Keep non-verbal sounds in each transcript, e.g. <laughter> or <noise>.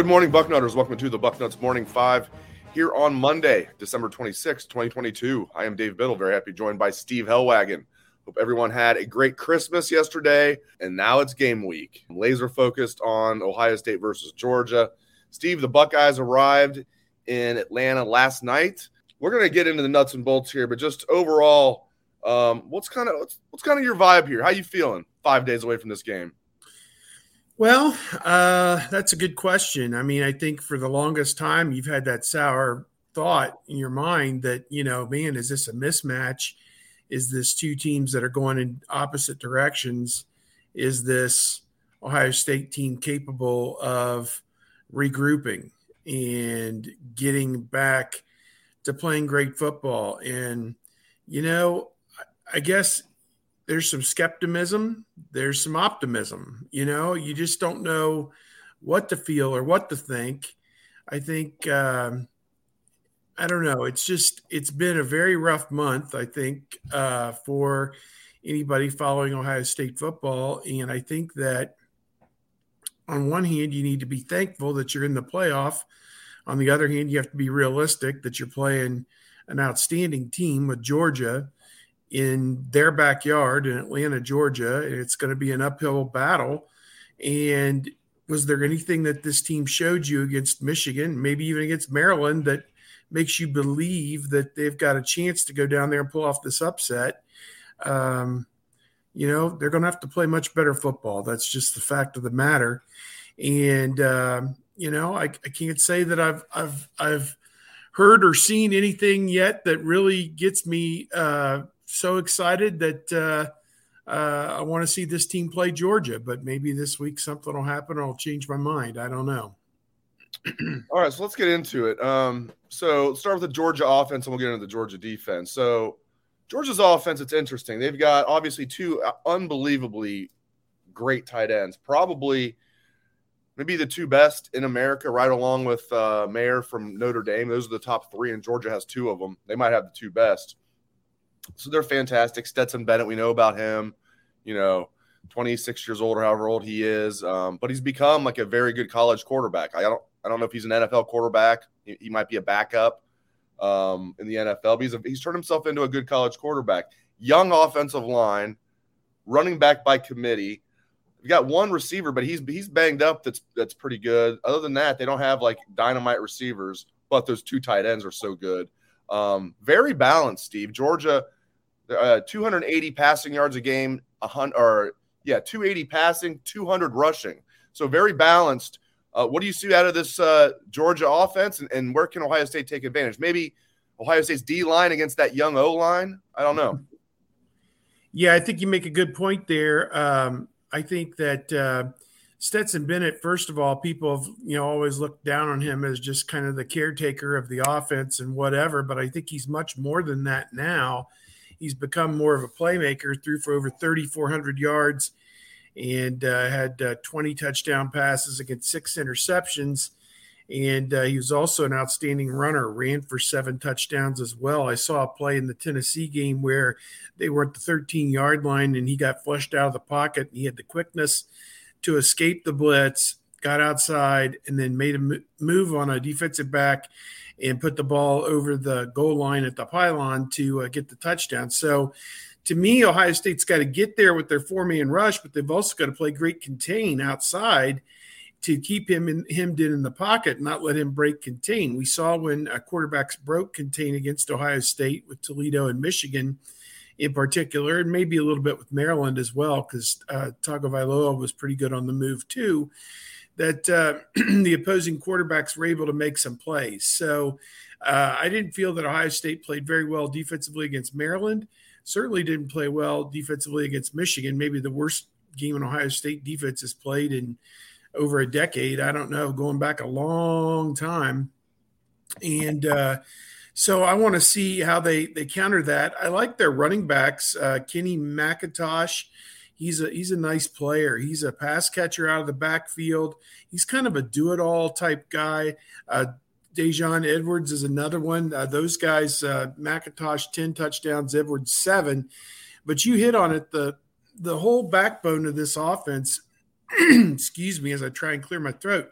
Good morning, Bucknutters. Welcome to the Bucknuts Morning Five here on Monday, December 26, 2022. I am Dave Biddle, very happy joined by Steve Helwagen. Hope everyone had a great Christmas yesterday, and now it's game week. Laser focused on Ohio State versus Georgia. Steve, the Buckeyes arrived in Atlanta last night. We're going to get into the nuts and bolts here, but just overall, um, what's kind of what's, what's kind of your vibe here? How you feeling five days away from this game? Well, uh, that's a good question. I mean, I think for the longest time you've had that sour thought in your mind that, you know, man, is this a mismatch? Is this two teams that are going in opposite directions? Is this Ohio State team capable of regrouping and getting back to playing great football? And, you know, I guess there's some skepticism, there's some optimism. You know, you just don't know what to feel or what to think. I think um, I don't know. It's just it's been a very rough month. I think uh, for anybody following Ohio State football, and I think that on one hand you need to be thankful that you're in the playoff. On the other hand, you have to be realistic that you're playing an outstanding team with Georgia in their backyard in Atlanta, Georgia. It's going to be an uphill battle. And was there anything that this team showed you against Michigan, maybe even against Maryland, that makes you believe that they've got a chance to go down there and pull off this upset? Um, you know, they're going to have to play much better football. That's just the fact of the matter. And, um, you know, I, I can't say that I've, I've, I've, heard or seen anything yet that really gets me uh, so excited that uh, uh, I want to see this team play Georgia. But maybe this week something will happen or I'll change my mind. I don't know. <clears throat> All right, so let's get into it. Um, so start with the Georgia offense, and we'll get into the Georgia defense. So Georgia's offense, it's interesting. They've got obviously two unbelievably great tight ends, probably maybe the two best in America, right along with uh, Mayer from Notre Dame. Those are the top three, and Georgia has two of them. They might have the two best. So they're fantastic. Stetson Bennett, we know about him, you know, 26 years old or however old he is. Um, but he's become like a very good college quarterback. I don't I don't know if he's an NFL quarterback. He, he might be a backup um, in the NFL, but he's, a, he's turned himself into a good college quarterback. Young offensive line, running back by committee. We got one receiver, but he's he's banged up. That's that's pretty good. Other than that, they don't have like dynamite receivers, but those two tight ends are so good. Um, very balanced, Steve. Georgia, uh, 280 passing yards a game, a hundred or yeah, 280 passing, 200 rushing. So very balanced. Uh, what do you see out of this uh, Georgia offense, and, and, where can Ohio State take advantage? Maybe Ohio State's D line against that young O line. I don't know. Yeah, I think you make a good point there. Um, I think that uh, Stetson Bennett, first of all, people have you know always looked down on him as just kind of the caretaker of the offense and whatever. But I think he's much more than that now. He's become more of a playmaker. Threw for over 3,400 yards and uh, had uh, 20 touchdown passes against six interceptions. And uh, he was also an outstanding runner. Ran for seven touchdowns as well. I saw a play in the Tennessee game where they were at the 13 yard line and he got flushed out of the pocket and he had the quickness to escape the blitz got outside, and then made a move on a defensive back and put the ball over the goal line at the pylon to uh, get the touchdown. So, to me, Ohio State's got to get there with their four man rush, but they've also got to play great contain outside to keep him in hemmed in in the pocket, not let him break contain. We saw when uh, quarterbacks broke contain against Ohio State with Toledo and Michigan in particular, and maybe a little bit with Maryland as well, because uh, Tagovailoa was pretty good on the move too. That uh, <clears throat> the opposing quarterbacks were able to make some plays. So uh, I didn't feel that Ohio State played very well defensively against Maryland. Certainly didn't play well defensively against Michigan. Maybe the worst game in Ohio State defense has played in over a decade. I don't know, going back a long time. And uh, so I want to see how they they counter that. I like their running backs, uh, Kenny McIntosh. He's a he's a nice player. He's a pass catcher out of the backfield. He's kind of a do it all type guy. Uh, Daijun Edwards is another one. Uh, those guys, uh, McIntosh ten touchdowns, Edwards seven. But you hit on it. The the whole backbone of this offense <clears throat> excuse me, as I try and clear my throat,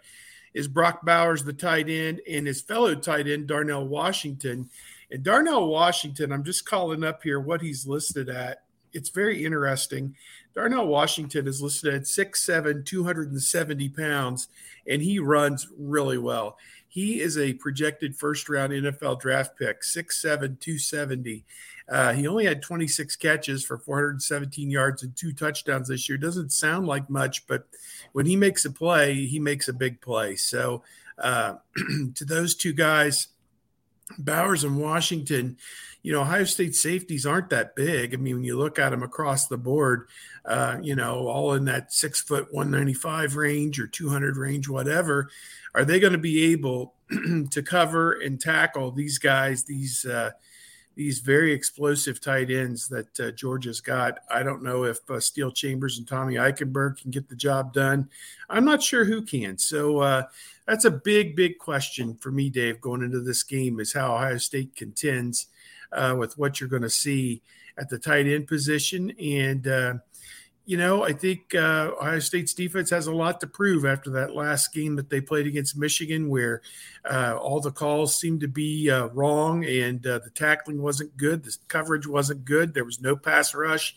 is Brock Bowers, the tight end, and his fellow tight end, Darnell Washington. And Darnell Washington, I'm just calling up here what he's listed at. It's very interesting. Darnell Washington is listed at 6'7, 270 pounds, and he runs really well. He is a projected first round NFL draft pick, 6'7, 270. Uh, he only had 26 catches for 417 yards and two touchdowns this year. Doesn't sound like much, but when he makes a play, he makes a big play. So, uh, <clears throat> to those two guys, Bowers and Washington, you know, Ohio State safeties aren't that big. I mean, when you look at them across the board, uh, you know, all in that six foot 195 range or 200 range, whatever, are they going to be able <clears throat> to cover and tackle these guys, these, uh, these very explosive tight ends that uh, Georgia's got. I don't know if uh, Steele Chambers and Tommy Eichenberg can get the job done. I'm not sure who can. So uh, that's a big, big question for me, Dave, going into this game is how Ohio State contends uh, with what you're going to see at the tight end position. And uh, you know, I think uh, Ohio State's defense has a lot to prove after that last game that they played against Michigan, where uh, all the calls seemed to be uh, wrong and uh, the tackling wasn't good, the coverage wasn't good, there was no pass rush.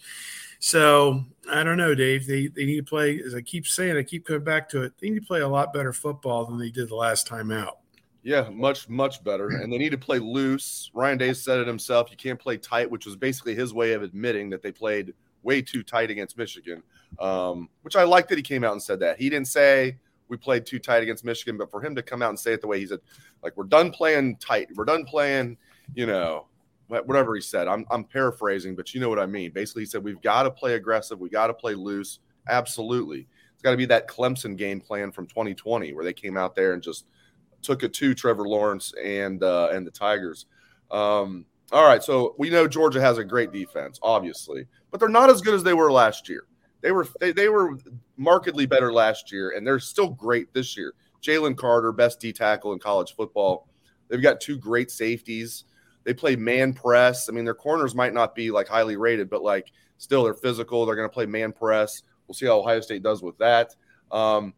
So I don't know, Dave. They they need to play, as I keep saying, I keep coming back to it. They need to play a lot better football than they did the last time out. Yeah, much much better, and they need to play loose. Ryan Day said it himself. You can't play tight, which was basically his way of admitting that they played way too tight against Michigan, um, which I like that he came out and said that. He didn't say we played too tight against Michigan, but for him to come out and say it the way he said, like we're done playing tight, we're done playing, you know, whatever he said. I'm I'm paraphrasing, but you know what I mean. Basically, he said we've got to play aggressive, we got to play loose. Absolutely, it's got to be that Clemson game plan from 2020 where they came out there and just took it to Trevor Lawrence and uh, and the Tigers. Um, all right, so we know Georgia has a great defense, obviously, but they're not as good as they were last year. They were they, they were markedly better last year, and they're still great this year. Jalen Carter, best D tackle in college football. They've got two great safeties. They play man press. I mean, their corners might not be like highly rated, but like still they're physical. They're going to play man press. We'll see how Ohio State does with that. Um,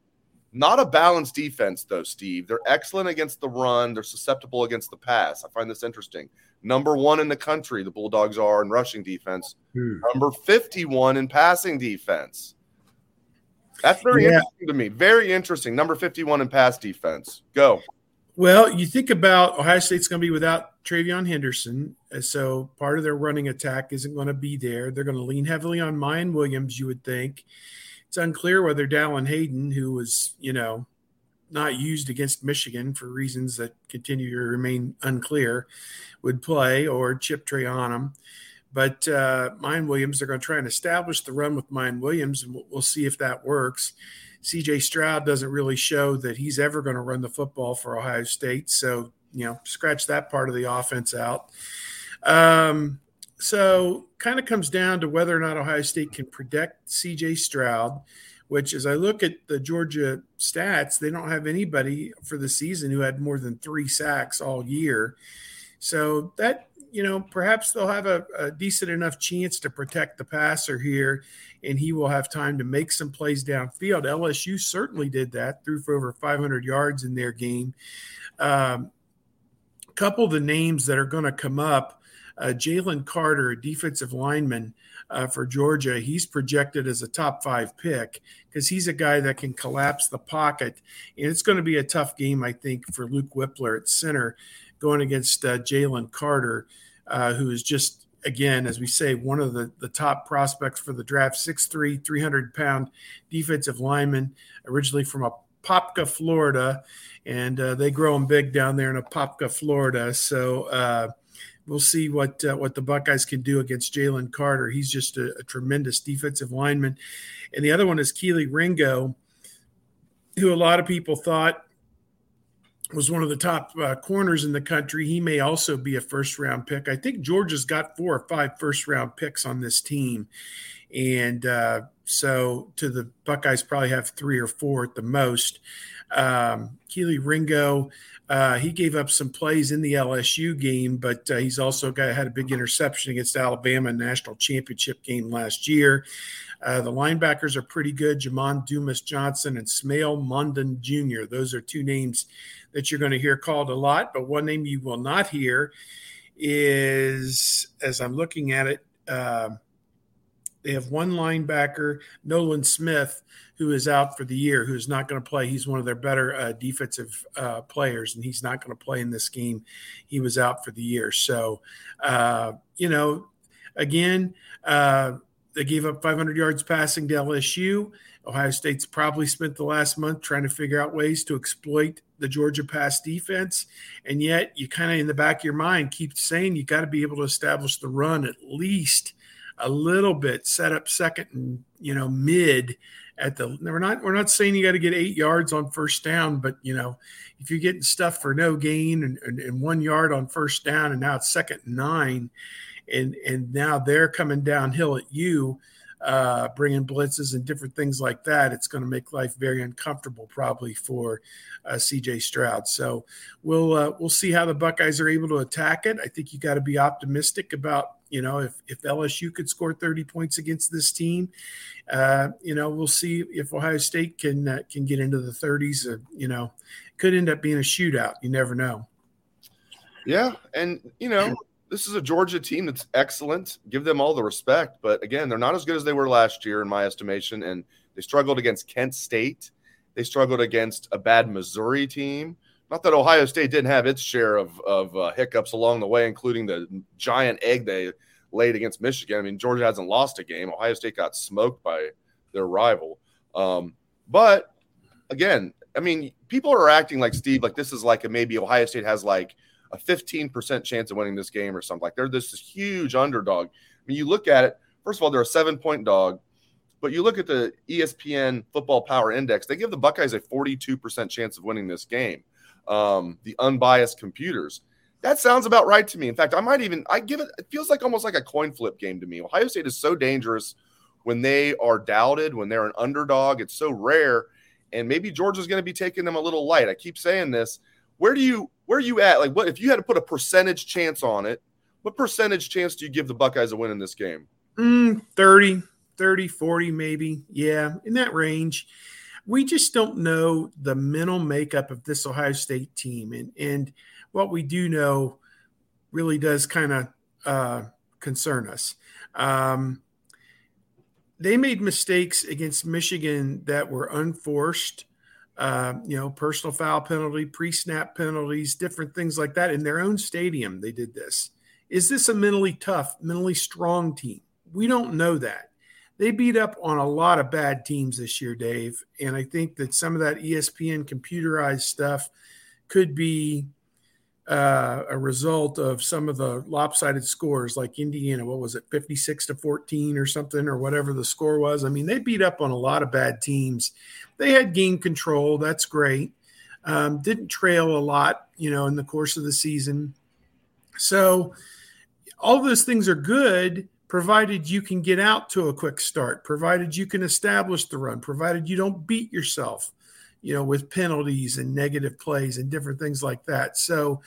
not a balanced defense, though, Steve. They're excellent against the run. They're susceptible against the pass. I find this interesting. Number one in the country, the Bulldogs are in rushing defense. Hmm. Number 51 in passing defense. That's very yeah. interesting to me. Very interesting. Number 51 in pass defense. Go. Well, you think about Ohio State's going to be without TreVeyon Henderson. Uh, so part of their running attack isn't going to be there. They're going to lean heavily on Miyan Williams, you would think. It's unclear whether Dallan Hayden, who was, you know, not used against Michigan for reasons that continue to remain unclear, would play or Chip Trayanum. But uh, Miyan Williams, they're going to try and establish the run with Miyan Williams, and we'll see if that works. CJ Stroud doesn't really show that he's ever going to run the football for Ohio State. So, you know, scratch that part of the offense out. Um, so kind of comes down to whether or not Ohio State can protect CJ Stroud, which as I look at the Georgia stats, they don't have anybody for the season who had more than three sacks all year. So that you know, perhaps they'll have a, a, decent enough chance to protect the passer here, and he will have time to make some plays downfield. LSU certainly did that, threw for over 500 yards in their game. Um, couple of the names that are going to come up uh, Jalen Carter, a defensive lineman uh, for Georgia, he's projected as a top five pick because he's a guy that can collapse the pocket. And it's going to be a tough game, I think, for Luke Wypler at center going against uh, Jalen Carter, uh, who is just, again, as we say, one of the, the top prospects for the draft 6'3, 300 pound defensive lineman, originally from Apopka, Florida. And uh, they grow them big down there in Apopka, Florida. So, uh, we'll see what uh, what the Buckeyes can do against Jalen Carter. He's just a, a, tremendous defensive lineman, and the other one is Kelee Ringo, who a lot of people thought was one of the top uh, corners in the country. He may also be a first round pick. I think Georgia's got four or five first round picks on this team. And uh, so to the Buckeyes probably have three or four at the most. Um, Kelee Ringo, uh, he gave up some plays in the LSU game, but uh, he's also got had a big interception against Alabama national championship game last year. Uh, the linebackers are pretty good. Jamon Dumas Johnson and Smael Mondon Jr. Those are two names that you're going to hear called a lot, but one name you will not hear is, as I'm looking at it, uh, they have one linebacker, Nolan Smith, who is out for the year, who's not going to play. He's one of their better uh, defensive uh, players, and he's not going to play in this game. He was out for the year. So, uh, you know, again, uh, they gave up 500 yards passing to LSU. Ohio State's probably spent the last month trying to figure out ways to exploit the Georgia pass defense. And yet, you kind of in the back of your mind keep saying you got to be able to establish the run at least a little bit, set up second and you know mid at the. We're not we're not saying you got to get eight yards on first down, but you know if you're getting stuff for no gain and, and, and one yard on first down, and now it's second and nine, and and now they're coming downhill at you uh, bringing blitzes and different things like that, it's going to make life very uncomfortable probably for uh, CJ Stroud. So we'll uh, we'll see how the Buckeyes are able to attack it. I think you got to be optimistic about you know if if LSU could score 30 points against this team, uh, you know we'll see if Ohio State can uh, can get into the 30s. Or, you know, could end up being a shootout. You never know. Yeah, and you know <clears throat> this is a Georgia team that's excellent. Give them all the respect. But again, they're not as good as they were last year, in my estimation. And they struggled against Kent State. They struggled against a bad Missouri team. Not that Ohio State didn't have its share of, of uh, hiccups along the way, including the giant egg they laid against Michigan. I mean, Georgia hasn't lost a game. Ohio State got smoked by their rival. Um, but again, I mean, people are acting like Steve, like this is like a maybe Ohio State has like – a 15% chance of winning this game or something like they're this huge underdog. I mean, you look at it, first of all, they're a seven point dog, but you look at the ESPN football power index, they give the Buckeyes a 42% chance of winning this game. Um, the unbiased computers. That sounds about right to me. In fact, I might even I give it it feels like almost like a coin flip game to me. Ohio State is so dangerous when they are doubted, when they're an underdog. It's so rare. And maybe Georgia's going to be taking them a little light. I keep saying this. Where do you where are you at? Like, what if you had to put a percentage chance on it? What percentage chance do you give the Buckeyes a win in this game? Mm, 30, 30, 40, maybe. Yeah, in that range. We just don't know the mental makeup of this Ohio State team. And, and what we do know really does kind of uh, concern us. Um, they made mistakes against Michigan that were unforced uh, you know, personal foul penalty, pre snap penalties, different things like that in their own stadium. They did this. Is this a mentally tough, mentally strong team? We don't know that. They beat up on a lot of bad teams this year, Dave. And I think that some of that ESPN computerized stuff could be uh, a result of some of the lopsided scores, like Indiana. What was it, 56 to 14 or something, or whatever the score was? I mean, they beat up on a lot of bad teams they had game control. That's great. Um, didn't trail a lot, you know, in the course of the season. So all those things are good, provided you can get out to a quick start, provided you can establish the run, provided you don't beat yourself you know, with penalties and negative plays and different things like that. So,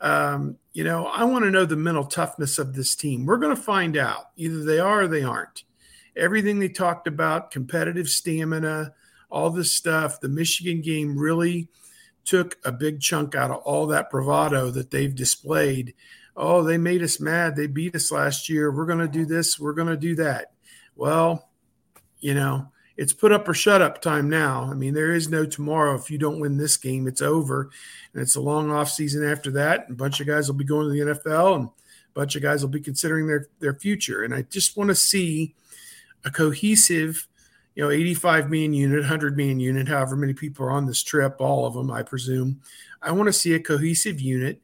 um, you know, I want to know the mental toughness of this team. We're going to find out. Either they are or they aren't. Everything they talked about, competitive stamina, all this stuff, the Michigan game really took a big chunk out of all that bravado that they've displayed. Oh, they made us mad. They beat us last year. We're going to do this. We're going to do that. Well, you know, it's put up or shut up time now. I mean, there is no tomorrow. If you don't win this game, it's over. And it's a long off season after that. And a bunch of guys will be going to the NFL and a bunch of guys will be considering their, their future. And I just want to see a cohesive, you know, 85 man unit, 100 man unit, however many people are on this trip, all of them, I presume. I want to see a cohesive unit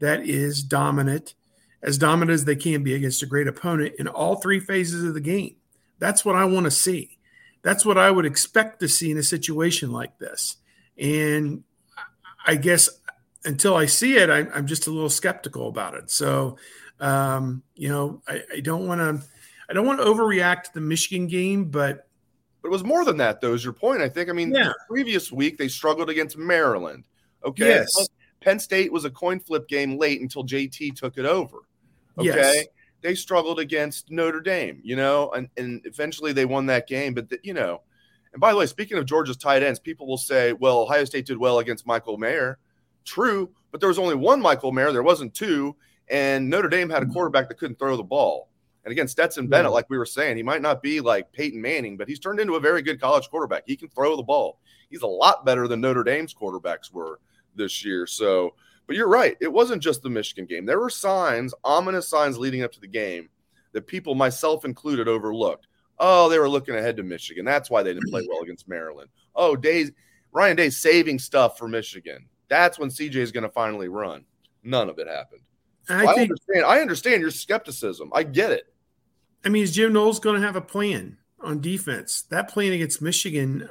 that is dominant, as dominant as they can be against a great opponent in all three phases of the game. That's what I want to see. That's what I would expect to see in a situation like this. And I guess until I see it, I, am just a little skeptical about it. So, um, you know, I, I don't want to, I don't want to overreact to the Michigan game, but but it was more than that, though. Is your point? I think. I mean, yeah. previous week they struggled against Maryland. Okay, yes. Penn State was a coin flip game late until JT took it over. Okay, yes they struggled against Notre Dame, you know, and, and eventually they won that game. But, the, you know, and by the way, speaking of Georgia's tight ends, people will say, well, Ohio State did well against Michael Mayer. True, but there was only one Michael Mayer. There wasn't two. And Notre Dame had a quarterback that couldn't throw the ball. And again, Stetson Bennett, like we were saying, he might not be like Peyton Manning, but he's turned into a very good college quarterback. He can throw the ball. He's a lot better than Notre Dame's quarterbacks were this year. So, but you're right. It wasn't just the Michigan game. There were signs, ominous signs leading up to the game that people, myself included, overlooked. Oh, they were looking ahead to Michigan. That's why they didn't play well against Maryland. Oh, Day's Ryan Day saving stuff for Michigan. That's when CJ is going to finally run. None of it happened. I, I think, understand. I understand your skepticism. I get it. I mean, is Jim Knowles going to have a plan on defense? That plan against Michigan,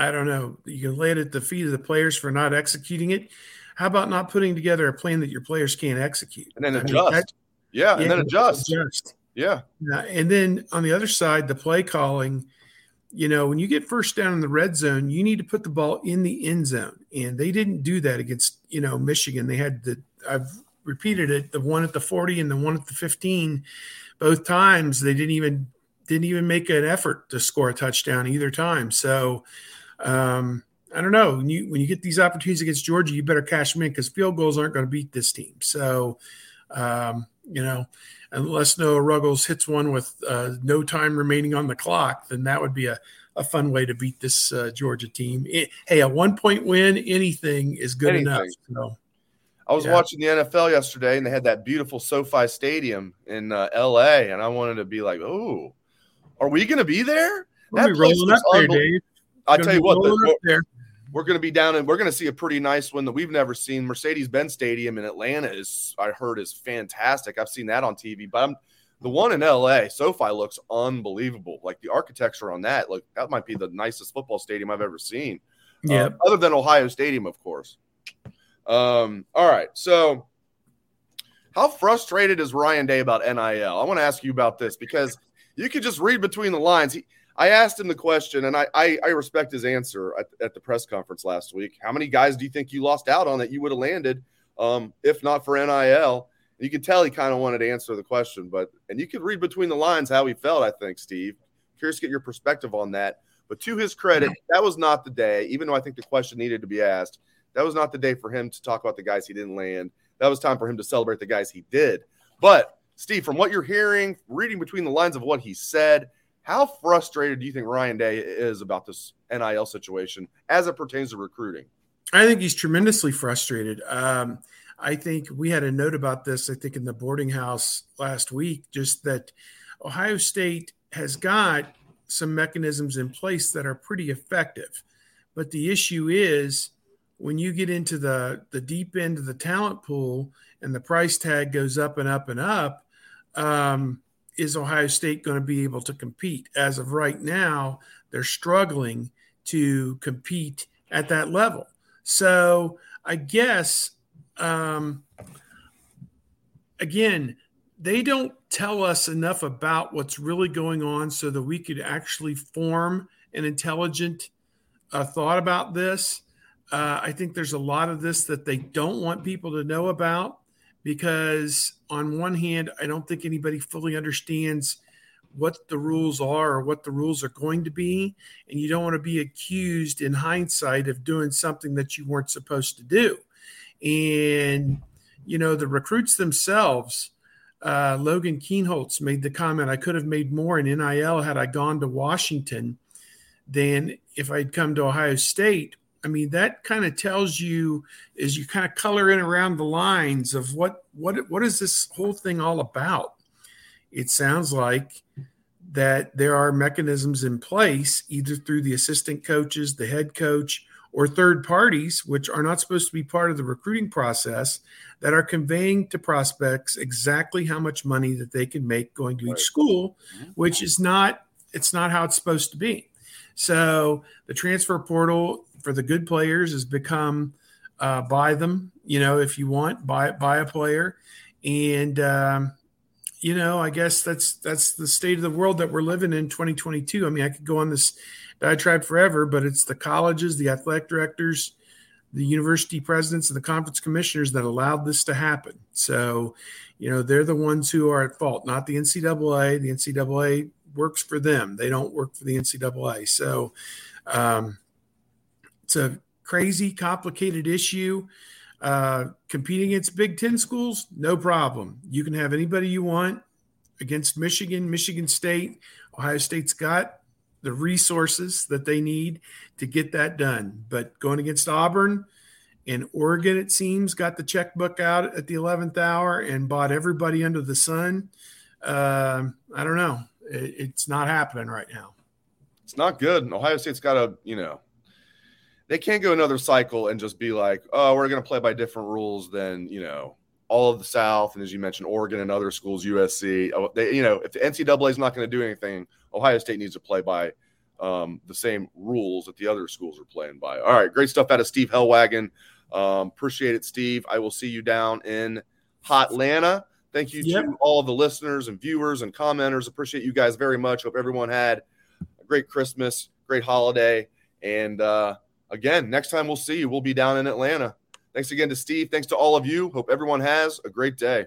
I don't know. You can lay it at the feet of the players for not executing it. How about not putting together a plan that your players can't execute and then adjust? mean, yeah, and yeah, then adjust. adjust. Yeah. yeah. And then on the other side, the play calling. You know, when you get first down in the red zone, you need to put the ball in the end zone, and they didn't do that against you know Michigan. They had the I've repeated it, the one at the forty and the one at the fifteen. Both times they didn't even didn't even make an effort to score a touchdown either time. So, um, I don't know. When you when you get these opportunities against Georgia, you better cash them in because field goals aren't going to beat this team. So, um, you know, unless Noah Ruggles hits one with uh, no time remaining on the clock, then that would be a, a fun way to beat this uh, Georgia team. It, hey, a one point win, anything is good anything. enough. So, I was yeah. watching the NFL yesterday, and they had that beautiful SoFi Stadium in uh, L.A., and I wanted to be like, "Oh, are we going to be there?" We'll that be rolling up there, Dave. I tell you what, the, we're going to be down and we're going to see a pretty nice one that we've never seen. Mercedes Benz Stadium in Atlanta is, I heard, is fantastic. I've seen that on TV, but I'm, the one in LA, SoFi looks unbelievable. Like the architecture on that, like that might be the nicest football stadium I've ever seen. Yeah. Uh, other than Ohio Stadium, of course. Um, all right. So, how frustrated is Ryan Day about NIL? I want to ask you about this because you could just read between the lines. He, I asked him the question, and I, I, I respect his answer at, at, the press conference last week. How many guys do you think you lost out on that you would have landed um, if not for NIL? And you could tell he kind of wanted to answer the question, but and you could read between the lines how he felt. I think Steve. Curious to get your perspective on that. But to his credit, that was not the day. Even though I think the question needed to be asked, that was not the day for him to talk about the guys he didn't land. That was time for him to celebrate the guys he did. But Steve, from what you're hearing, reading between the lines of what he said how frustrated do you think Ryan Day is about this NIL situation as it pertains to recruiting? I think he's tremendously frustrated. Um, I think we had a note about this, I think, in the boarding house last week, just that Ohio State has got some mechanisms in place that are pretty effective. But the issue is when you get into the, the deep end of the talent pool and the price tag goes up and up and up, um, is Ohio State going to be able to compete? As of right now, they're struggling to compete at that level. So I guess, um, again, they don't tell us enough about what's really going on so that we could actually form an intelligent uh, thought about this. Uh, I think there's a lot of this that they don't want people to know about because, on one hand, I don't think anybody fully understands what the rules are or what the rules are going to be. And you don't want to be accused in hindsight of doing something that you weren't supposed to do. And, you know, the recruits themselves, uh, Logan Kienholz made the comment I could have made more in NIL had I gone to Washington than if I'd come to Ohio State. I mean, that kind of tells you as you kind of color in around the lines of what what what is this whole thing all about? It sounds like that there are mechanisms in place, either through the assistant coaches, the head coach, or third parties, which are not supposed to be part of the recruiting process, that are conveying to prospects exactly how much money that they can make going to each school, mm-hmm. which is not it's not how it's supposed to be. So the transfer portal for the good players has become uh, buy them, you know, if you want, buy buy a player, and um, you know, I guess that's that's the state of the world that we're living in 2022. I mean, I could go on this diatribe forever, but it's the colleges, the athletic directors, the university presidents, and the conference commissioners that allowed this to happen. So, you know, they're the ones who are at fault, not the NCAA. The NCAA works for them; they don't work for the NCAA. So, um, it's a crazy, complicated issue. Uh, competing against Big Ten schools, no problem. You can have anybody you want against Michigan, Michigan State. Ohio State's got the resources that they need to get that done. But going against Auburn and Oregon, it seems, got the checkbook out at the 11th hour and bought everybody under the sun. Uh, I don't know. It, it's not happening right now. It's not good. Ohio State's got to, you know, they can't go another cycle and just be like, oh, we're going to play by different rules than you know all of the South, and as you mentioned, Oregon and other schools, USC. Oh, they, you know, if the NCAA is not going to do anything, Ohio State needs to play by um, the same rules that the other schools are playing by. All right, great stuff out of Steve Helwagen. Um, appreciate it, Steve. I will see you down in Hot Atlanta. Thank you yep. to all of the listeners and viewers and commenters. Appreciate you guys very much. Hope everyone had a great Christmas, great holiday, and uh, again, next time we'll see you, we'll be down in Atlanta. Thanks again to Steve. Thanks to all of you. Hope everyone has a great day.